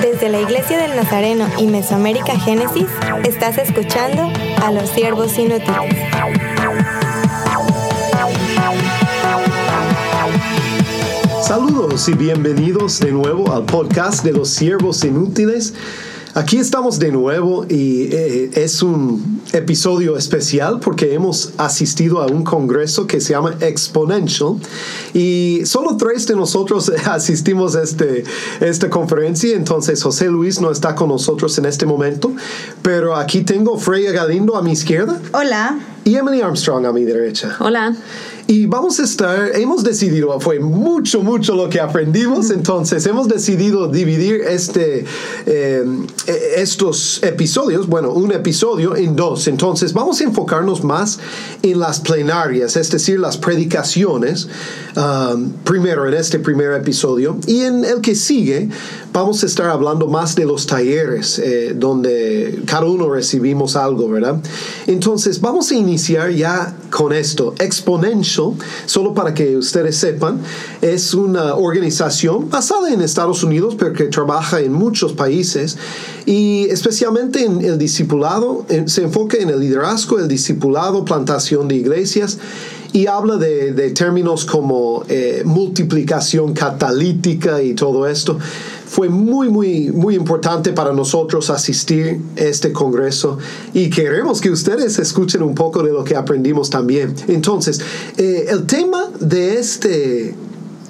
Desde la Iglesia del Nazareno y Mesoamérica Génesis, estás escuchando a los siervos inútiles. Saludos y bienvenidos de nuevo al podcast de los siervos inútiles. Aquí estamos de nuevo y eh, es un episodio especial porque hemos asistido a un congreso que se llama Exponential y solo tres de nosotros asistimos a este, esta conferencia. Entonces José Luis no está con nosotros en este momento, pero aquí tengo Freya Galindo a mi izquierda. Hola. Y Emily Armstrong a mi derecha. Hola. Y vamos a estar, hemos decidido, fue mucho, mucho lo que aprendimos, entonces hemos decidido dividir este, eh, estos episodios, bueno, un episodio en dos. Entonces vamos a enfocarnos más en las plenarias, es decir, las predicaciones, um, primero en este primer episodio. Y en el que sigue vamos a estar hablando más de los talleres, eh, donde cada uno recibimos algo, ¿verdad? Entonces vamos a iniciar ya con esto, Exponential solo para que ustedes sepan, es una organización basada en Estados Unidos, pero que trabaja en muchos países y especialmente en el discipulado, se enfoca en el liderazgo, el discipulado, plantación de iglesias y habla de, términos como eh, multiplicación catalítica y todo esto fue muy, muy, muy importante para nosotros asistir a este congreso y queremos que ustedes escuchen un poco de lo que aprendimos también. Entonces, eh, el tema de este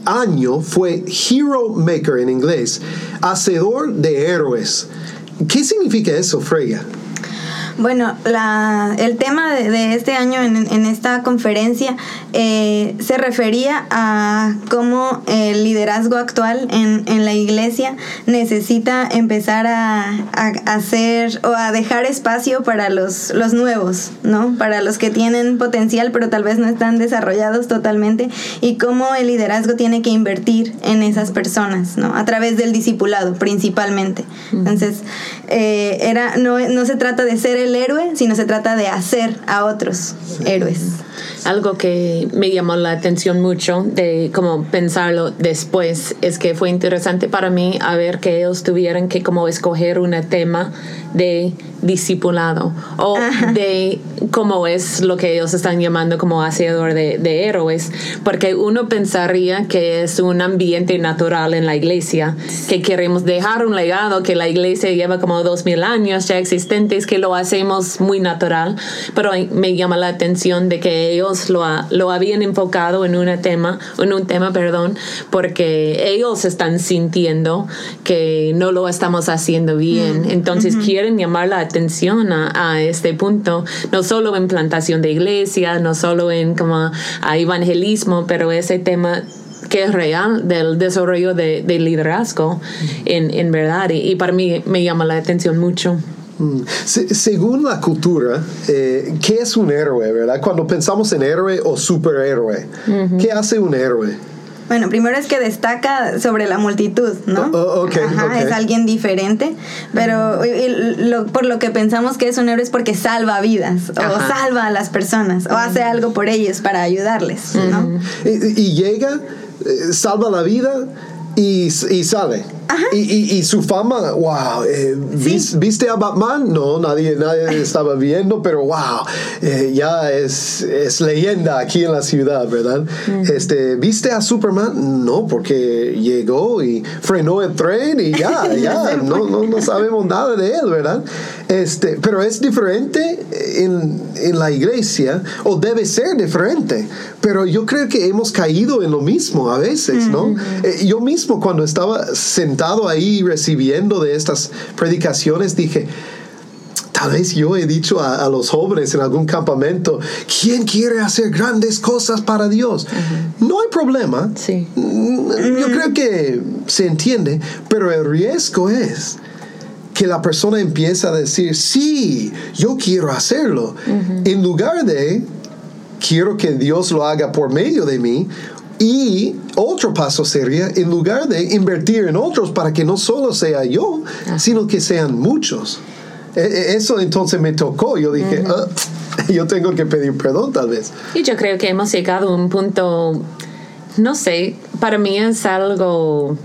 año fue Hero Maker en inglés, hacedor de héroes. ¿Qué significa eso, Freya? Bueno, la, el tema de, este año en, esta conferencia eh, se refería a cómo el liderazgo actual en, la iglesia necesita empezar a, hacer o a dejar espacio para los, los nuevos, ¿no? Para los que tienen potencial pero tal vez no están desarrollados totalmente y cómo el liderazgo tiene que invertir en esas personas, ¿no? A través del discipulado principalmente. Entonces, eh, era, no, no se trata de ser el héroe, sino se trata de hacer a otros héroes. Algo que me llamó la atención mucho de cómo pensarlo después es que fue interesante para mí a ver que ellos tuvieran que como escoger un tema de discipulado o de cómo es lo que ellos están llamando como hacedor de, de, héroes, porque uno pensaría que es un ambiente natural en la iglesia, que queremos dejar un legado, que la iglesia lleva como dos mil años ya existentes, que lo hacemos muy natural, pero me llama la atención de que ellos lo, lo habían enfocado en un tema, en un tema, perdón, porque ellos están sintiendo que no lo estamos haciendo bien, mm. entonces quieren llamar la atención a, este punto, no solo en plantación de iglesia, no solo en como a evangelismo, pero ese tema que es real del desarrollo de, liderazgo en, en verdad y, para mí me llama la atención mucho. Mm. según la cultura, eh, ¿qué es un héroe, verdad? Cuando pensamos en héroe o superhéroe, ¿qué hace un héroe? Bueno, primero es que destaca sobre la multitud, ¿no? Oh, oh, Ajá, Es alguien diferente, pero por lo que pensamos que es un héroe es porque salva vidas, o salva a las personas, o hace algo por ellos para ayudarles, ¿no? y, llega, eh, salva la vida y, y sale. Y, y, su fama, wow, eh, ¿viste a Batman? No, nadie, nadie estaba viendo, pero wow, eh, ya es, es, leyenda aquí en la ciudad, ¿verdad? este, ¿Viste a Superman? No, porque llegó y frenó el tren y ya, ya, no, no, no, sabemos nada de él, ¿verdad? Este, pero es diferente en, en la iglesia, o debe ser diferente, pero yo creo que hemos caído en lo mismo a veces, ¿no? Eh, yo mismo cuando estaba sentado ahí recibiendo de estas predicaciones, dije, Tal vez yo he dicho a, los jóvenes en algún campamento, ¿quién quiere hacer grandes cosas para Dios? No hay problema. Sí. Mm, yo creo que se entiende, pero el riesgo es que la persona empieza a decir, sí, yo quiero hacerlo, en lugar de, quiero que Dios lo haga por medio de mí, y otro paso sería, en lugar de invertir en otros para que no solo sea yo, sino que sean muchos. E, e, eso entonces me tocó. Yo dije, ah, yo tengo que pedir perdón tal vez. Y yo creo que hemos llegado a un punto no sé, para mí es algo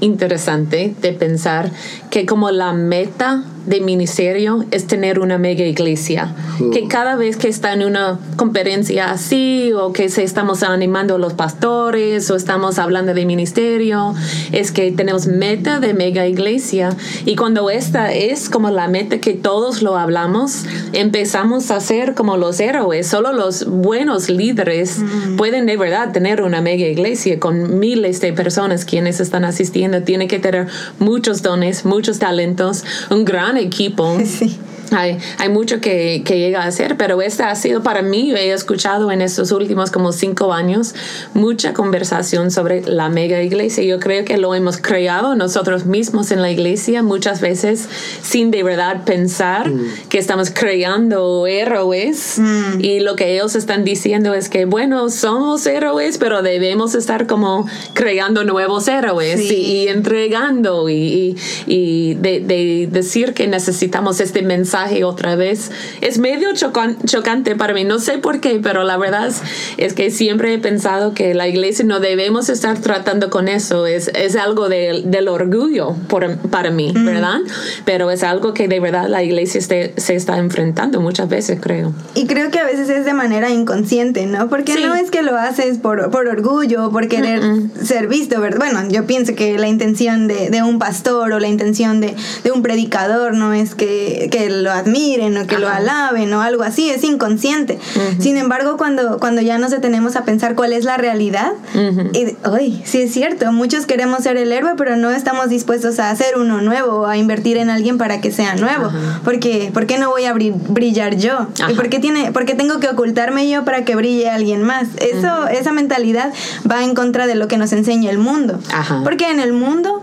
interesante de pensar que como la meta de ministerio es tener una mega iglesia. Que cada vez que está en una conferencia así o que se estamos animando a los pastores o estamos hablando de ministerio, es que tenemos meta de mega iglesia. Y cuando esta es como la meta que todos lo hablamos, empezamos a ser como los héroes. Solo los buenos líderes pueden de verdad tener una mega iglesia con miles de personas quienes están asistiendo. Tiene que tener muchos dones, muchos talentos, un gran equipo. Sí. Hay, hay mucho que, que, llega a ser, pero esta ha sido para mí, he escuchado en estos últimos como cinco años mucha conversación sobre la mega iglesia. Yo creo que lo hemos creado nosotros mismos en la iglesia muchas veces sin de verdad pensar mm. que estamos creando héroes mm. y lo que ellos están diciendo es que, bueno, somos héroes, pero debemos estar como creando nuevos héroes sí. y, y, entregando y, y de, de decir que necesitamos este mensaje otra vez es medio chocante para mí. No sé por qué, pero la verdad es, es, que siempre he pensado que la iglesia no debemos estar tratando con eso. Es, es algo de, del orgullo por, para mí, mm. ¿verdad? Pero es algo que de verdad la iglesia este, se está enfrentando muchas veces, creo. Y creo que a veces es de manera inconsciente, ¿no? Porque sí. no es que lo haces por, por orgullo, por querer mm -mm. ser visto, ¿verdad? Bueno, yo pienso que la intención de, de un pastor o la intención de, de un predicador no es que, que lo admiren o que Ajá. lo alaben o algo así, es inconsciente. Uh -huh. Sin embargo, cuando, cuando ya nos detenemos a pensar cuál es la realidad, uh -huh. y, uy, sí es cierto, muchos queremos ser el héroe, pero no estamos dispuestos a hacer uno nuevo o a invertir en alguien para que sea nuevo. Porque, ¿Por qué no voy a brillar yo? ¿Y por qué, tiene, por qué tengo que ocultarme yo para que brille alguien más? Eso, esa mentalidad va en contra de lo que nos enseña el mundo. Porque en el mundo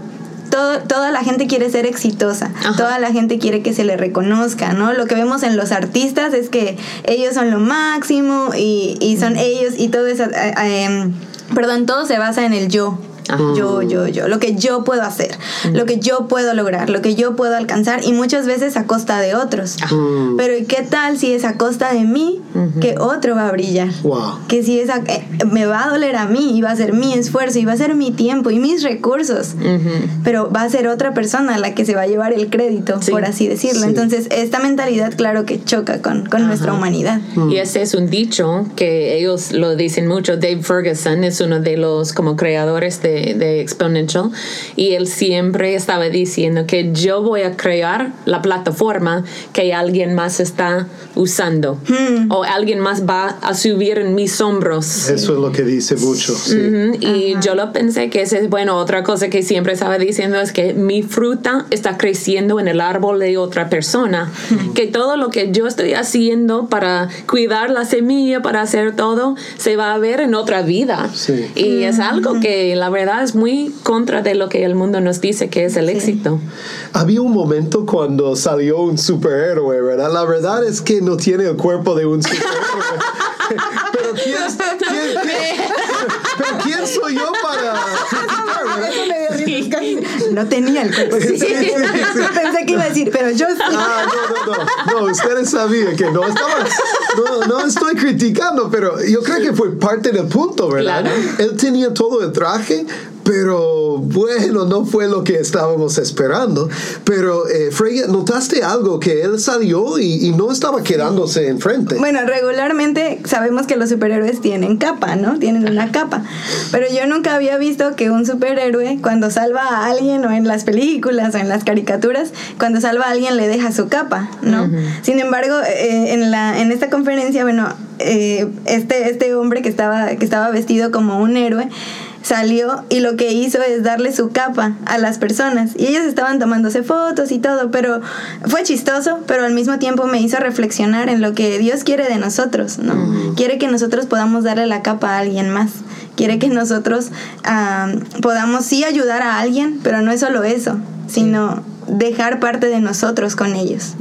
todo, toda la gente quiere ser exitosa, Ajá. toda la gente quiere que se le reconozca, ¿no? Lo que vemos en los artistas es que ellos son lo máximo y, y son ellos y todo eso, eh, eh, perdón, todo se basa en el yo. Ajá. Yo, yo, yo, lo que yo puedo hacer, mm. lo que yo puedo lograr, lo que yo puedo alcanzar y muchas veces a costa de otros. Mm. Pero ¿y qué tal si es a costa de mí uh -huh. que otro va a brillar? Wow. Que si es a, eh, me va a doler a mí y va a ser mi esfuerzo y va a ser mi tiempo y mis recursos, uh -huh. pero va a ser otra persona la que se va a llevar el crédito, sí. por así decirlo. Sí. Entonces, esta mentalidad, claro que choca con, con nuestra humanidad. Mm. Y ese es un dicho que ellos lo dicen mucho. Dave Ferguson es uno de los como creadores de, de Exponential y él siempre estaba diciendo que yo voy a crear la plataforma que alguien más está usando hmm. o alguien más va a subir en mis hombros. Eso es lo que dice mucho. Sí. Uh -huh. Y Ajá. yo lo pensé que ese es, bueno, otra cosa que siempre estaba diciendo es que mi fruta está creciendo en el árbol de otra persona. Hmm. Que todo lo que yo estoy haciendo para cuidar la semilla, para hacer todo, se va a ver en otra vida. Sí. Y es algo que la verdad es muy contra de lo que el mundo nos dice que es el sí. éxito. Había un momento cuando salió un superhéroe, ¿verdad? La verdad es que no tiene el cuerpo de un superhéroe. pero ¿quién, quién, quién, pero ¿quién soy yo para No tenía el cuerpo. Sí, sí, sí, Pensé que iba a decir, pero yo sí. Ah, no, no, no. No, ustedes sabían que no estaba. No, no estoy criticando, pero yo creo que fue parte del punto, ¿verdad? Claro. Él tenía todo el traje, pero bueno, no fue lo que estábamos esperando. Pero, eh, Freya, ¿notaste algo? Que él salió y, y, no estaba quedándose enfrente. Bueno, regularmente sabemos que los superhéroes tienen capa, ¿no? Tienen una capa. Pero yo nunca había visto que un superhéroe, cuando salva a alguien, o en las películas, o en las caricaturas, cuando salva a alguien le deja su capa, ¿no? Uh -huh. Sin embargo, eh, en, la, en esta conferencia, bueno, eh, este, este hombre que estaba, que estaba vestido como un héroe, salió y lo que hizo es darle su capa a las personas. Y ellos estaban tomándose fotos y todo, pero fue chistoso, pero al mismo tiempo me hizo reflexionar en lo que Dios quiere de nosotros, ¿no? Quiere que nosotros podamos darle la capa a alguien más, quiere que nosotros podamos sí ayudar a alguien, pero no es solo eso, sino dejar parte de nosotros con ellos.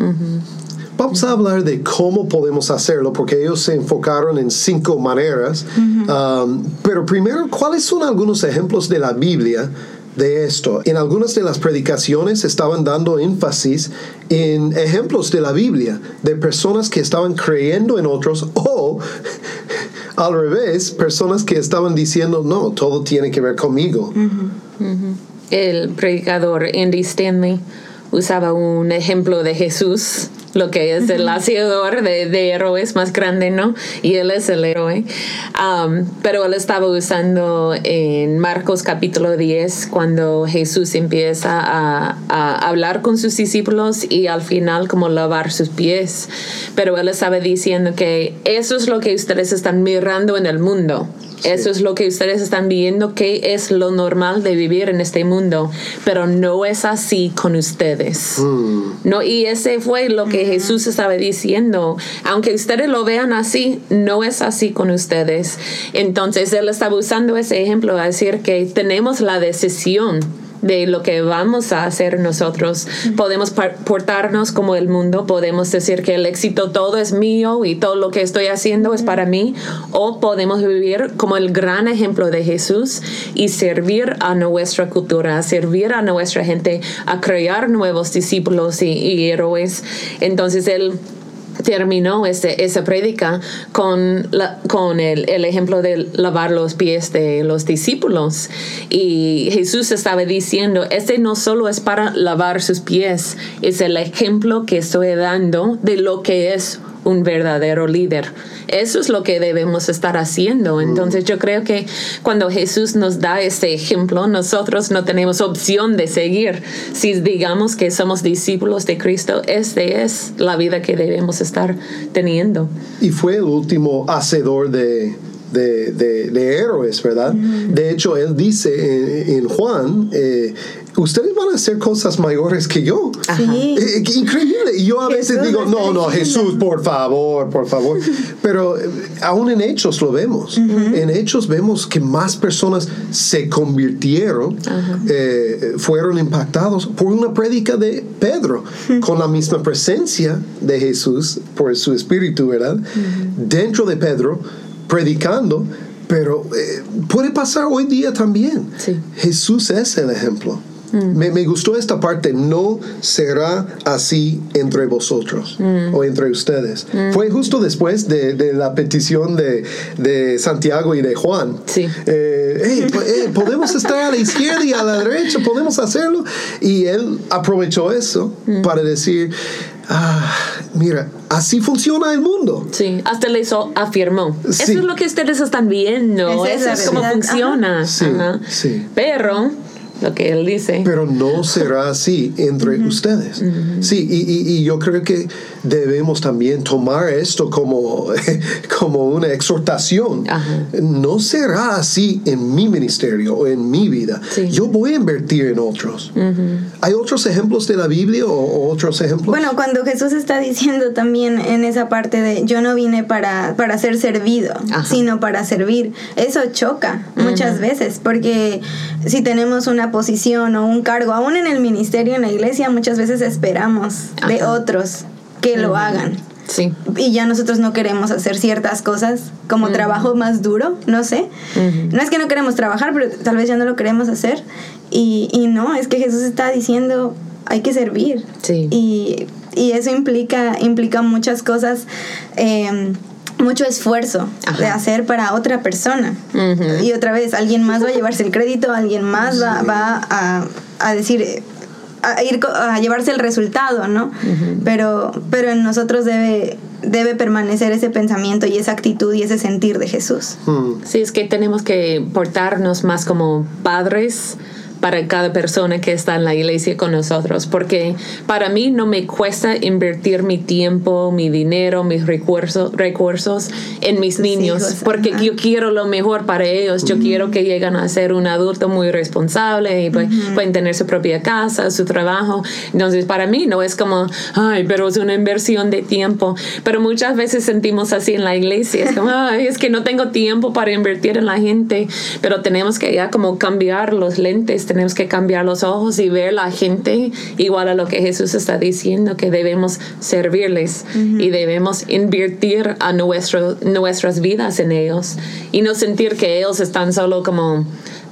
Vamos a hablar de cómo podemos hacerlo, porque ellos se enfocaron en cinco maneras. Uh -huh. um, pero primero, ¿cuáles son algunos ejemplos de la Biblia de esto? En algunas de las predicaciones estaban dando énfasis en ejemplos de la Biblia, de personas que estaban creyendo en otros o al revés, personas que estaban diciendo, no, todo tiene que ver conmigo. El predicador Andy Stanley usaba un ejemplo de Jesús lo que es el hacedor de, de, héroes más grande, ¿no? Y él es el héroe. Um, pero él estaba usando en Marcos capítulo 10 cuando Jesús empieza a, a, hablar con sus discípulos y al final como lavar sus pies. Pero él estaba diciendo que eso es lo que ustedes están mirando en el mundo. Eso es lo que ustedes están viendo que es lo normal de vivir en este mundo, pero no es así con ustedes. Mm. No, y ese fue lo que Jesús estaba diciendo. Aunque ustedes lo vean así, no es así con ustedes. Entonces él estaba usando ese ejemplo a decir que tenemos la decisión de lo que vamos a hacer nosotros. Podemos portarnos como el mundo, podemos decir que el éxito todo es mío y todo lo que estoy haciendo es para mí, o podemos vivir como el gran ejemplo de Jesús y servir a nuestra cultura, servir a nuestra gente, a crear nuevos discípulos y, y héroes. Entonces él terminó ese, esa prédica con, la, con el, el, ejemplo de lavar los pies de los discípulos. Y Jesús estaba diciendo, este no solo es para lavar sus pies, es el ejemplo que estoy dando de lo que es un verdadero líder. Eso es lo que debemos estar haciendo. Mm. Entonces yo creo que cuando Jesús nos da este ejemplo, nosotros no tenemos opción de seguir. Si digamos que somos discípulos de Cristo, esta es la vida que debemos estar teniendo. Y fue el último hacedor de, de, de, héroes, ¿verdad? De hecho, él dice en, Juan, eh, ustedes van a hacer cosas mayores que yo. Sí. Eh, increíble. Y yo a veces digo, no, no, Jesús, por favor, por favor. Pero eh, aún en Hechos lo vemos. En Hechos vemos que más personas se convirtieron, fueron impactados por una prédica de Pedro, con la misma presencia de Jesús por su espíritu, ¿verdad? Dentro de Pedro predicando, pero eh, puede pasar hoy día también. Jesús es el ejemplo. Mm. Me, me, gustó esta parte, no será así entre vosotros mm. o entre ustedes. Mm. Fue justo después de, de la petición de, de, Santiago y de Juan. Sí. Eh, eh, podemos estar a la izquierda y a la derecha, podemos hacerlo. Y él aprovechó eso para decir, ah, mira, así funciona el mundo. Sí, hasta le hizo, afirmó. Eso es lo que ustedes están viendo, eso es como funciona. Sí, sí. Pero lo que él dice. Pero no será así entre ustedes. Sí, y, y, yo creo que debemos también tomar esto como, como una exhortación. No será así en mi ministerio o en mi vida. Yo voy a invertir en otros. ¿Hay otros ejemplos de la Biblia o, otros ejemplos? Bueno, cuando Jesús está diciendo también en esa parte de yo no vine para, para ser servido, sino para servir, eso choca muchas veces, porque si tenemos una posición o un cargo, aún en el ministerio, en la iglesia, muchas veces esperamos de otros que lo hagan. Sí. Y ya nosotros no queremos hacer ciertas cosas como trabajo más duro, no sé. No es que no queremos trabajar, pero tal vez ya no lo queremos hacer. Y, y no, es que Jesús está diciendo, hay que servir. Sí. Y, y eso implica, implica muchas cosas. Eh, mucho esfuerzo de hacer para otra persona. Y otra vez, alguien más va a llevarse el crédito, alguien más va, va a, a, decir, a ir a llevarse el resultado, ¿no? pero, pero en nosotros debe, debe permanecer ese pensamiento y esa actitud y ese sentir de Jesús. Sí, es que tenemos que portarnos más como padres para cada persona que está en la iglesia con nosotros, porque para mí no me cuesta invertir mi tiempo, mi dinero, mis recursos, recursos en mis niños, porque yo quiero lo mejor para ellos, yo quiero que lleguen a ser un adulto muy responsable y pues, pueden tener su propia casa, su trabajo. Entonces, para mí no es como, ay, pero es una inversión de tiempo, pero muchas veces sentimos así en la iglesia, es como, ay, es que no tengo tiempo para invertir en la gente, pero tenemos que ya como cambiar los lentes tenemos que cambiar los ojos y ver la gente igual a lo que Jesús está diciendo, que debemos servirles y debemos invertir a nuestro, nuestras vidas en ellos y no sentir que ellos están solo como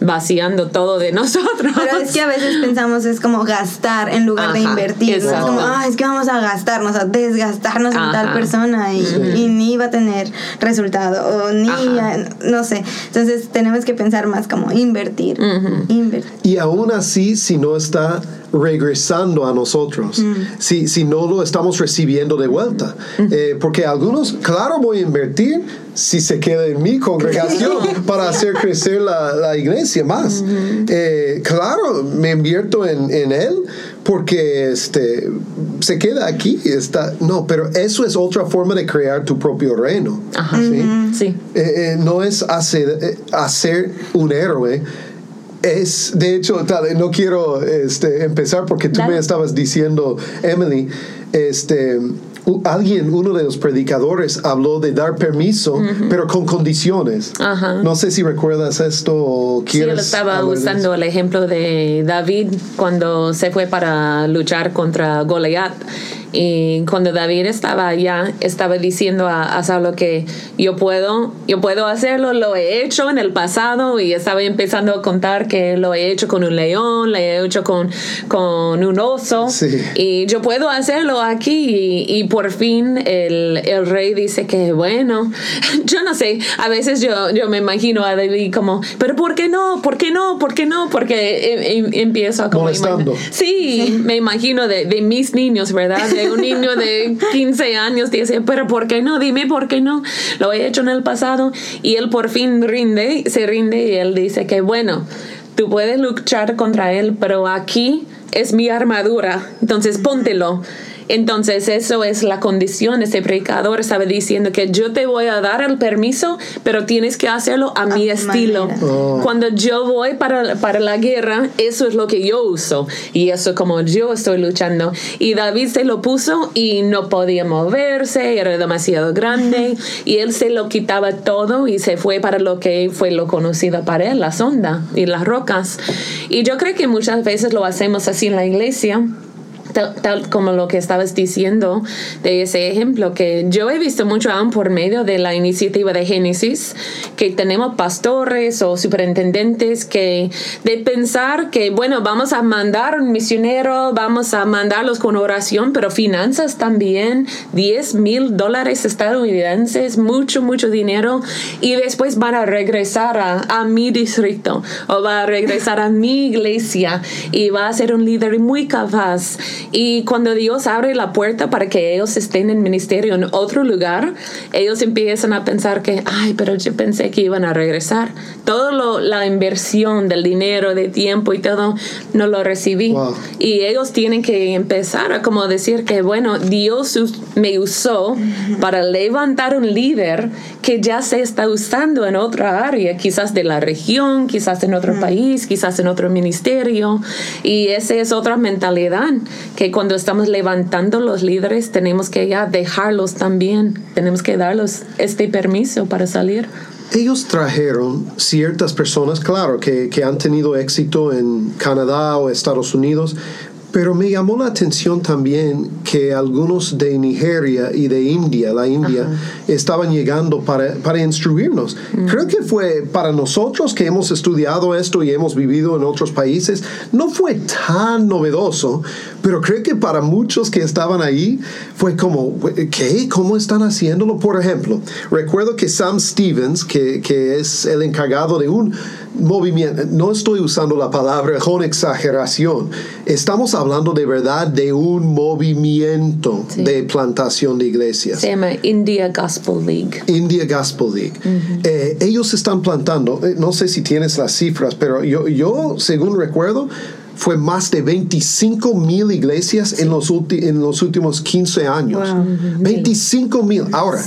vaciando todo de nosotros. Pero es que a veces pensamos es como gastar en lugar de Ajá, invertir. ¿no? Es como, ah, es que vamos a gastarnos, a desgastarnos en tal Ajá. persona y, y ni va a tener resultado o ni, Ajá. no sé. Entonces tenemos que pensar más como invertir. Invertir. Y aún así, si no está regresando a nosotros, si, si no lo estamos recibiendo de vuelta. Eh, porque algunos, claro, voy a invertir si se queda en mi congregación para hacer crecer la, la iglesia más. Eh, claro, me invierto en, en él porque este, se queda aquí. Está, no, pero eso es otra forma de crear tu propio reino. Ajá. ¿sí? Sí. Eh, no es hacer, hacer un héroe. Es, de hecho, tal, no quiero este, empezar porque tú Dale. me estabas diciendo, Emily, este, u- alguien, uno de los predicadores, habló de dar permiso, pero con condiciones. No sé si recuerdas esto o Sí, quieres. él estaba hablar de usando el ejemplo de David cuando se fue para luchar contra Goliat. Y cuando David estaba allá, estaba diciendo a, a Saulo que yo puedo, yo puedo hacerlo, lo he hecho en el pasado y estaba empezando a contar que lo he hecho con un león, lo he hecho con, con un oso Sí. y yo puedo hacerlo aquí y, y por fin el, el rey dice que bueno, yo no sé, a veces yo, yo me imagino a David como, pero ¿por qué no? ¿Por qué no? ¿Por qué no? Porque em- em- empiezo a como Molestando. Sí, me imagino de, de mis niños, ¿verdad? De un niño de 15 años dice, pero ¿por qué no? Dime por qué no. Lo he hecho en el pasado y él por fin rinde, se rinde y él dice que bueno, tú puedes luchar contra él, pero aquí es mi armadura, entonces póntelo. Entonces eso es la condición. Este predicador estaba diciendo que yo te voy a dar el permiso, pero tienes que hacerlo a, mi mi estilo. Oh. Cuando yo voy para, para la guerra, eso es lo que yo uso y eso como yo estoy luchando. Y David se lo puso y no podía moverse, era demasiado grande y él se lo quitaba todo y se fue para lo que fue lo conocido para él, la sonda y las rocas. Y yo creo que muchas veces lo hacemos así en la iglesia tal, como lo que estabas diciendo de ese ejemplo, que yo he visto mucho aún por medio de la iniciativa de Génesis, que tenemos pastores o superintendentes que de pensar que, bueno, vamos a mandar un misionero, vamos a mandarlos con oración, pero finanzas también, 10 mil dólares estadounidenses, mucho, mucho dinero, y después van a regresar a, a mi distrito o va a regresar a mi iglesia y va a ser un líder muy capaz. Y cuando Dios abre la puerta para que ellos estén en ministerio en otro lugar, ellos empiezan a pensar que, ay, pero yo pensé que iban a regresar. Todo lo, la inversión del dinero, de tiempo y todo, no lo recibí. Wow. Y ellos tienen que empezar a como decir que, bueno, Dios me usó para levantar un líder que ya se está usando en otra área, quizás de la región, quizás en otro país, quizás en otro ministerio. Y esa es otra mentalidad, que cuando estamos levantando los líderes tenemos que ya dejarlos también, tenemos que darles este permiso para salir. Ellos trajeron ciertas personas, claro, que, que han tenido éxito en Canadá o Estados Unidos, pero me llamó la atención también que algunos de Nigeria y de India, la India, estaban llegando para, para instruirnos. Creo que fue para nosotros que hemos estudiado esto y hemos vivido en otros países, no fue tan novedoso, pero creo que para muchos que estaban ahí fue como, ¿qué? ¿Cómo están haciéndolo? Por ejemplo, recuerdo que Sam Stevens, que, que es el encargado de un movimiento, no estoy usando la palabra con exageración, estamos hablando de verdad de un movimiento Sí. de plantación de iglesias. Se llama India Gospel League. India Gospel League. Eh, ellos están plantando, eh, no sé si tienes las cifras, pero yo, yo según recuerdo, fue más de 25 mil iglesias en, los en los últimos 15 años. Wow. 25 mil. Ahora,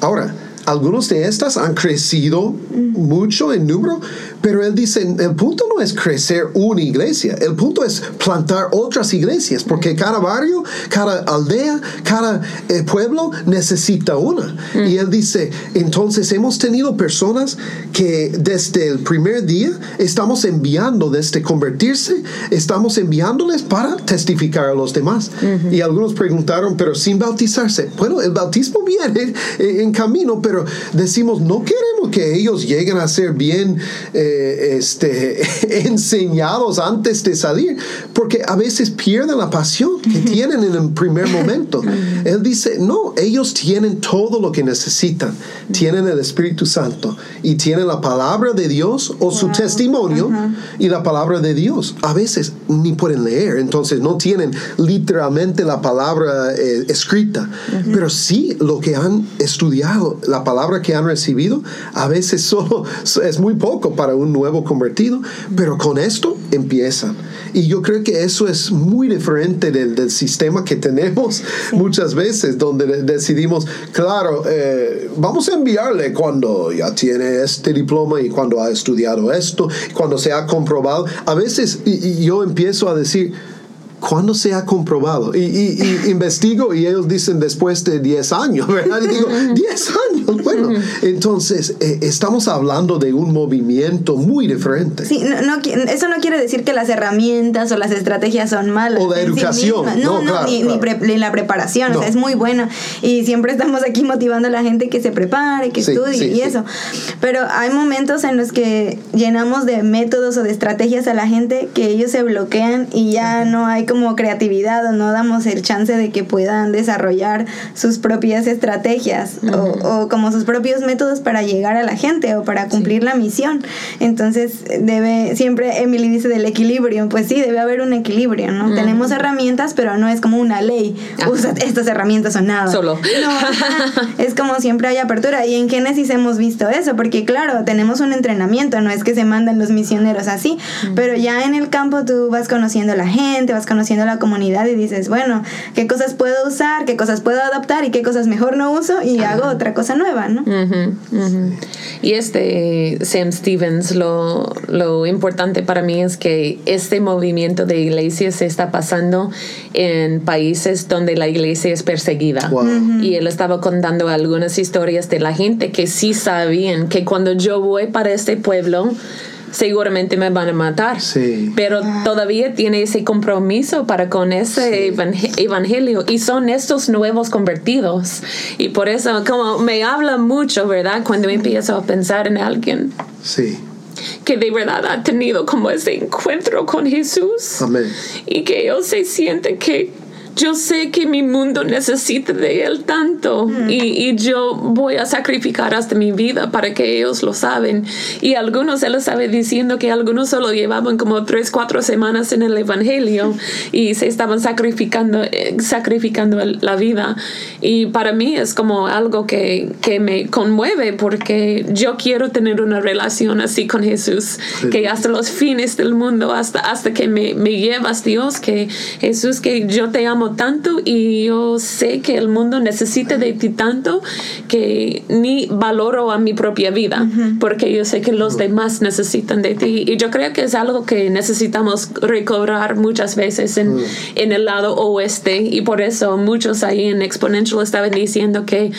ahora, algunos de estas han crecido mucho en número, pero él dice, el punto no es crecer una iglesia, el punto es plantar otras iglesias, porque cada barrio, cada aldea, cada eh, pueblo necesita una. Y él dice, entonces hemos tenido personas que desde el primer día estamos enviando desde convertirse, estamos enviándoles para testificar a los demás. Y algunos preguntaron, pero sin bautizarse. Bueno, el bautismo viene eh, en camino, pero decimos, no queremos que ellos lleguen a ser bien eh, este, enseñados antes de salir, porque a veces pierden la pasión que tienen en el primer momento. Él dice, no, ellos tienen todo lo que necesitan. Tienen el Espíritu Santo y tienen la palabra de Dios o su testimonio y la palabra de Dios. A veces ni pueden leer, entonces no tienen literalmente la palabra eh, escrita, pero sí lo que han estudiado, la palabra que han recibido, a veces solo es muy poco para un nuevo convertido, pero con esto empiezan. Y yo creo que eso es muy diferente del, del sistema que tenemos muchas veces, donde decidimos, claro, eh, vamos a enviarle cuando ya tiene este diploma y cuando ha estudiado esto, cuando se ha comprobado. A veces y, y yo empiezo a decir, ¿Cuándo se ha comprobado? Y, y, y, investigo y ellos dicen después de 10 años, ¿verdad? Y digo, 10 años. Bueno, entonces eh, estamos hablando de un movimiento muy diferente. Sí, no, no, eso no quiere decir que las herramientas o las estrategias son malas. O la educación. Sí no, no, no, claro, ni, claro. Ni, pre, ni, la preparación, o sea, es muy buena. Y siempre estamos aquí motivando a la gente que se prepare, que Sí, estudie sí, y eso. Pero hay momentos en los que llenamos de métodos o de estrategias a la gente que ellos se bloquean y ya no hay como creatividad o no damos el chance de que puedan desarrollar sus propias estrategias o, o, como sus propios métodos para llegar a la gente o para cumplir sí. la misión. Entonces, debe, siempre Emily dice del equilibrio, pues sí, debe haber un equilibrio, ¿no? Tenemos herramientas, pero no es como una ley, usa estas herramientas o nada. Solo. No, es como siempre hay apertura y en Génesis hemos visto eso, porque claro, tenemos un entrenamiento, no es que se mandan los misioneros así, pero ya en el campo tú vas conociendo a la gente, vas conociendo a la comunidad y dices, bueno, qué cosas puedo usar, qué cosas puedo adaptar y qué cosas mejor no uso y Ajá. hago otra cosa nueva, ¿no? Uh -huh, uh -huh. Y este Sam Stevens, lo, lo importante para mí es que este movimiento de iglesias se está pasando en países donde la iglesia es perseguida. Wow. Uh -huh. Y él estaba contando algunas historias de la gente que sí sabían que cuando yo voy para este pueblo, seguramente me van a matar. Sí. Pero todavía tiene ese compromiso para con ese sí. evangelio y son estos nuevos convertidos. Y por eso como me habla mucho, ¿verdad? Cuando empiezo a pensar en alguien. Sí que de verdad ha tenido como ese encuentro con Jesús Amén. y que ellos se sienten que yo sé que mi mundo necesita de Él tanto mm. y, y, yo voy a sacrificar hasta mi vida para que ellos lo saben. Y algunos, Él sabe diciendo que algunos solo llevaban como tres, cuatro semanas en el Evangelio y se estaban sacrificando, eh, sacrificando la vida. Y para mí es como algo que, que me conmueve porque yo quiero tener una relación así con Jesús, sí. que hasta los fines del mundo, hasta, hasta que me, me llevas Dios, que Jesús, que yo te amo tanto y yo sé que el mundo necesita de ti tanto que ni valoro a mi propia vida uh -huh. porque yo sé que los demás necesitan de ti y yo creo que es algo que necesitamos recobrar muchas veces en, uh -huh. en el lado oeste y por eso muchos ahí en Exponential estaban diciendo que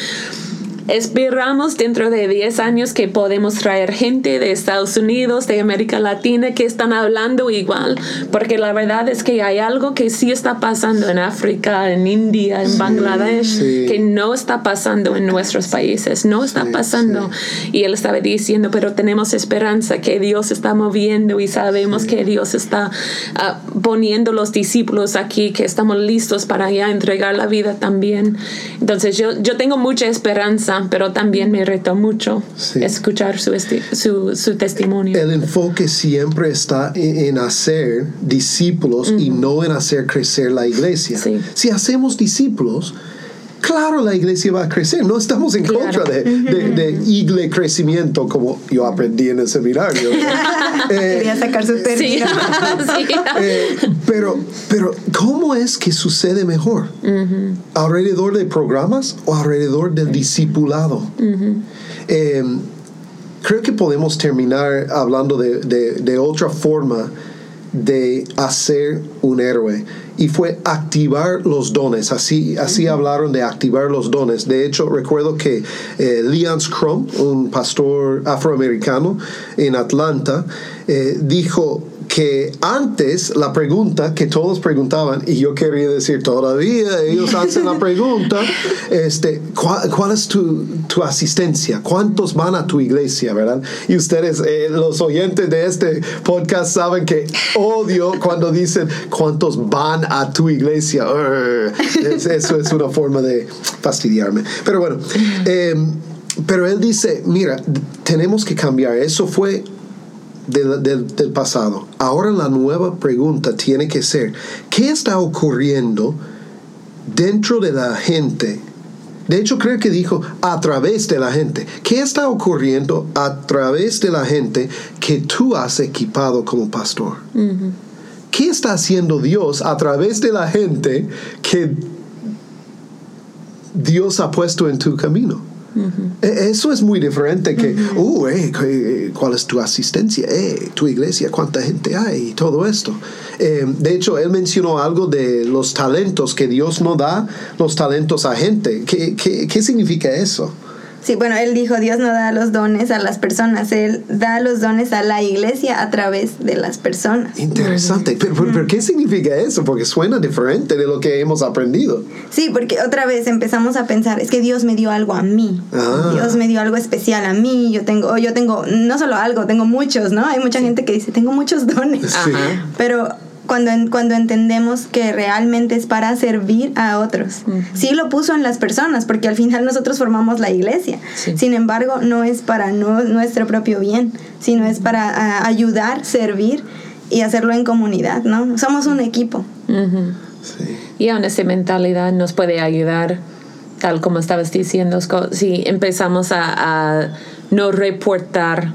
Esperamos dentro de 10 años que podemos traer gente de Estados Unidos, de América Latina, que están hablando igual, porque la verdad es que hay algo que sí está pasando en África, en India, en Bangladesh, sí. que no está pasando en nuestros países, no está sí, pasando. Y él estaba diciendo, pero tenemos esperanza que Dios está moviendo y sabemos que Dios está uh, poniendo los discípulos aquí, que estamos listos para ya entregar la vida también. Entonces yo, yo tengo mucha esperanza pero también me retó mucho sí. escuchar su, su, su, testimonio. El enfoque siempre está en, hacer discípulos uh -huh. y no en hacer crecer la iglesia. Sí. Si hacemos discípulos, claro la iglesia va a crecer. No estamos en claro. contra de, de, de, igle crecimiento como yo aprendí en el seminario. eh, Quería sacar su término. Sí. eh, pero, pero, ¿cómo es que sucede mejor? Uh -huh. ¿Alrededor de programas o alrededor del discipulado? Uh -huh. eh, creo que podemos terminar hablando de, de, de otra forma de hacer un héroe y fue activar los dones. Así, así hablaron de activar los dones. De hecho, recuerdo que eh, Leon Scrum, un pastor afroamericano en Atlanta, eh, dijo que antes la pregunta que todos preguntaban, y yo quería decir todavía, ellos hacen la pregunta, este, ¿cuál, es tu, tu, asistencia? ¿Cuántos van a tu iglesia, verdad? Y ustedes, eh, los oyentes de este podcast, saben que odio cuando dicen cuántos van a tu iglesia. eso es una forma de fastidiarme. Pero bueno, em, pero él dice, mira, tenemos que cambiar. Eso fue del, pasado. Ahora la nueva pregunta tiene que ser, ¿qué está ocurriendo dentro de la gente? De hecho, creo que dijo a través de la gente. ¿Qué está ocurriendo a través de la gente que tú has equipado como pastor? ¿Qué está haciendo Dios a través de la gente que Dios ha puesto en tu camino? E, eso es muy diferente que, uh, ¿cuál es tu asistencia? Eh, tu iglesia, ¿cuánta gente hay? Y todo esto. Eh, de hecho, él mencionó algo de los talentos, que Dios no da los talentos a gente. ¿Qué, qué, qué significa eso? Sí, bueno, él dijo, Dios no da los dones a las personas, Él da los dones a la iglesia a través de las personas. Interesante, pero, ¿qué significa eso? Porque suena diferente de lo que hemos aprendido. Sí, porque otra vez empezamos a pensar, es que Dios me dio algo a mí, ah. Dios me dio algo especial a mí, yo tengo, yo tengo, no solo algo, tengo muchos, ¿no? Hay mucha gente que dice, tengo muchos dones, sí. pero cuando, cuando entendemos que realmente es para servir a otros. Sí lo puso en las personas, porque al final nosotros formamos la iglesia. Sin embargo, no es para nuestro propio bien, sino es para ayudar, servir y hacerlo en comunidad, ¿no? Somos un equipo. Y aún esa mentalidad nos puede ayudar, tal como estabas diciendo, si empezamos a, a no reportar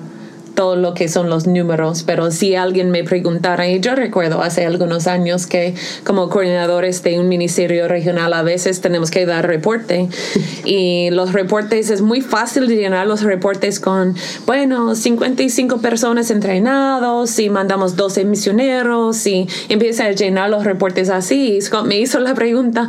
todo lo que son los números, pero si alguien me preguntara, y yo recuerdo hace algunos años que como coordinadores de un ministerio regional a veces tenemos que dar reporte y los reportes es muy fácil llenar los reportes con, bueno, 55 personas entrenados y mandamos 12 misioneros y empieza a llenar los reportes así. Scott me hizo la pregunta,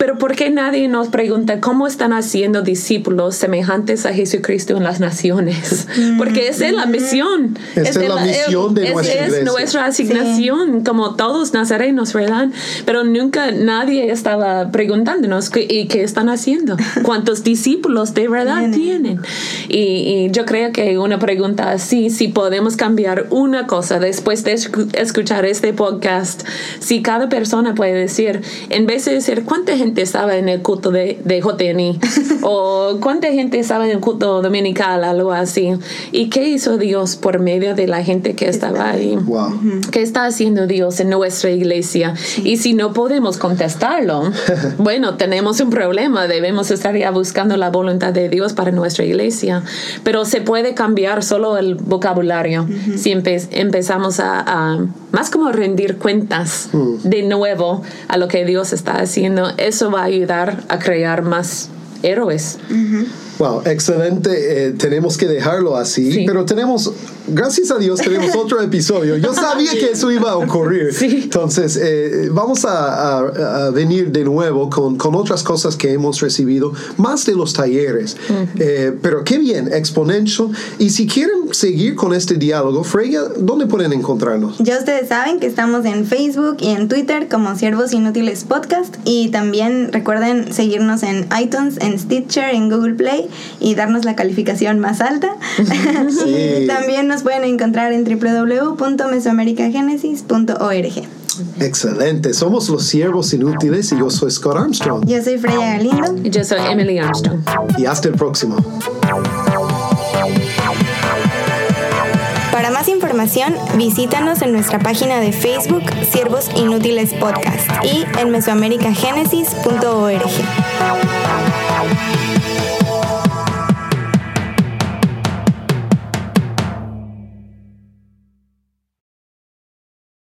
pero ¿por qué nadie nos pregunta cómo están haciendo discípulos semejantes a Jesucristo en las naciones? Mm. Porque esa es la misión. Esa es, la, misión de nuestra es nuestra asignación, como todos nazarenos, ¿verdad? Pero nunca nadie estaba preguntándonos qué, y qué están haciendo, cuántos discípulos de verdad tienen. Y, yo creo que una pregunta así, si podemos cambiar una cosa después de escuchar este podcast, si cada persona puede decir, en vez de decir, ¿cuánta gente estaba en el culto de, de o cuánta gente estaba en el culto dominical, algo así. ¿Y qué hizo Dios por medio de la gente que estaba ahí? ¿Qué está haciendo Dios en nuestra iglesia? Y si no podemos contestarlo, bueno, tenemos un problema, debemos estar ya buscando la voluntad de Dios para nuestra iglesia. Pero se puede cambiar solo el vocabulario si empezamos a, más como rendir cuentas mm. de nuevo a lo que Dios está haciendo. Es eso va a ayudar a crear más héroes. Wow, excelente. Eh, tenemos que dejarlo así, pero tenemos, gracias a Dios, tenemos otro episodio. Yo sabía que eso iba a ocurrir. Entonces, eh, vamos a, venir de nuevo con, con, otras cosas que hemos recibido, más de los talleres. Eh, pero qué bien, Exponential. Y si quieren seguir con este diálogo, Freya, ¿dónde pueden encontrarnos? Ya ustedes saben que estamos en Facebook y en Twitter como Siervos Inútiles Podcast. Y también recuerden seguirnos en iTunes, en Stitcher, en Google Play y darnos la calificación más alta. y también nos pueden encontrar en www.mesoamericagenesis.org. Excelente. Somos los siervos inútiles y yo soy Scott Armstrong. Yo soy Freya Galindo. Y yo soy Emily Armstrong. Y hasta el próximo. más información, visítanos en nuestra página de Facebook Siervos Inútiles Podcast y en mesoamericagenesis.org.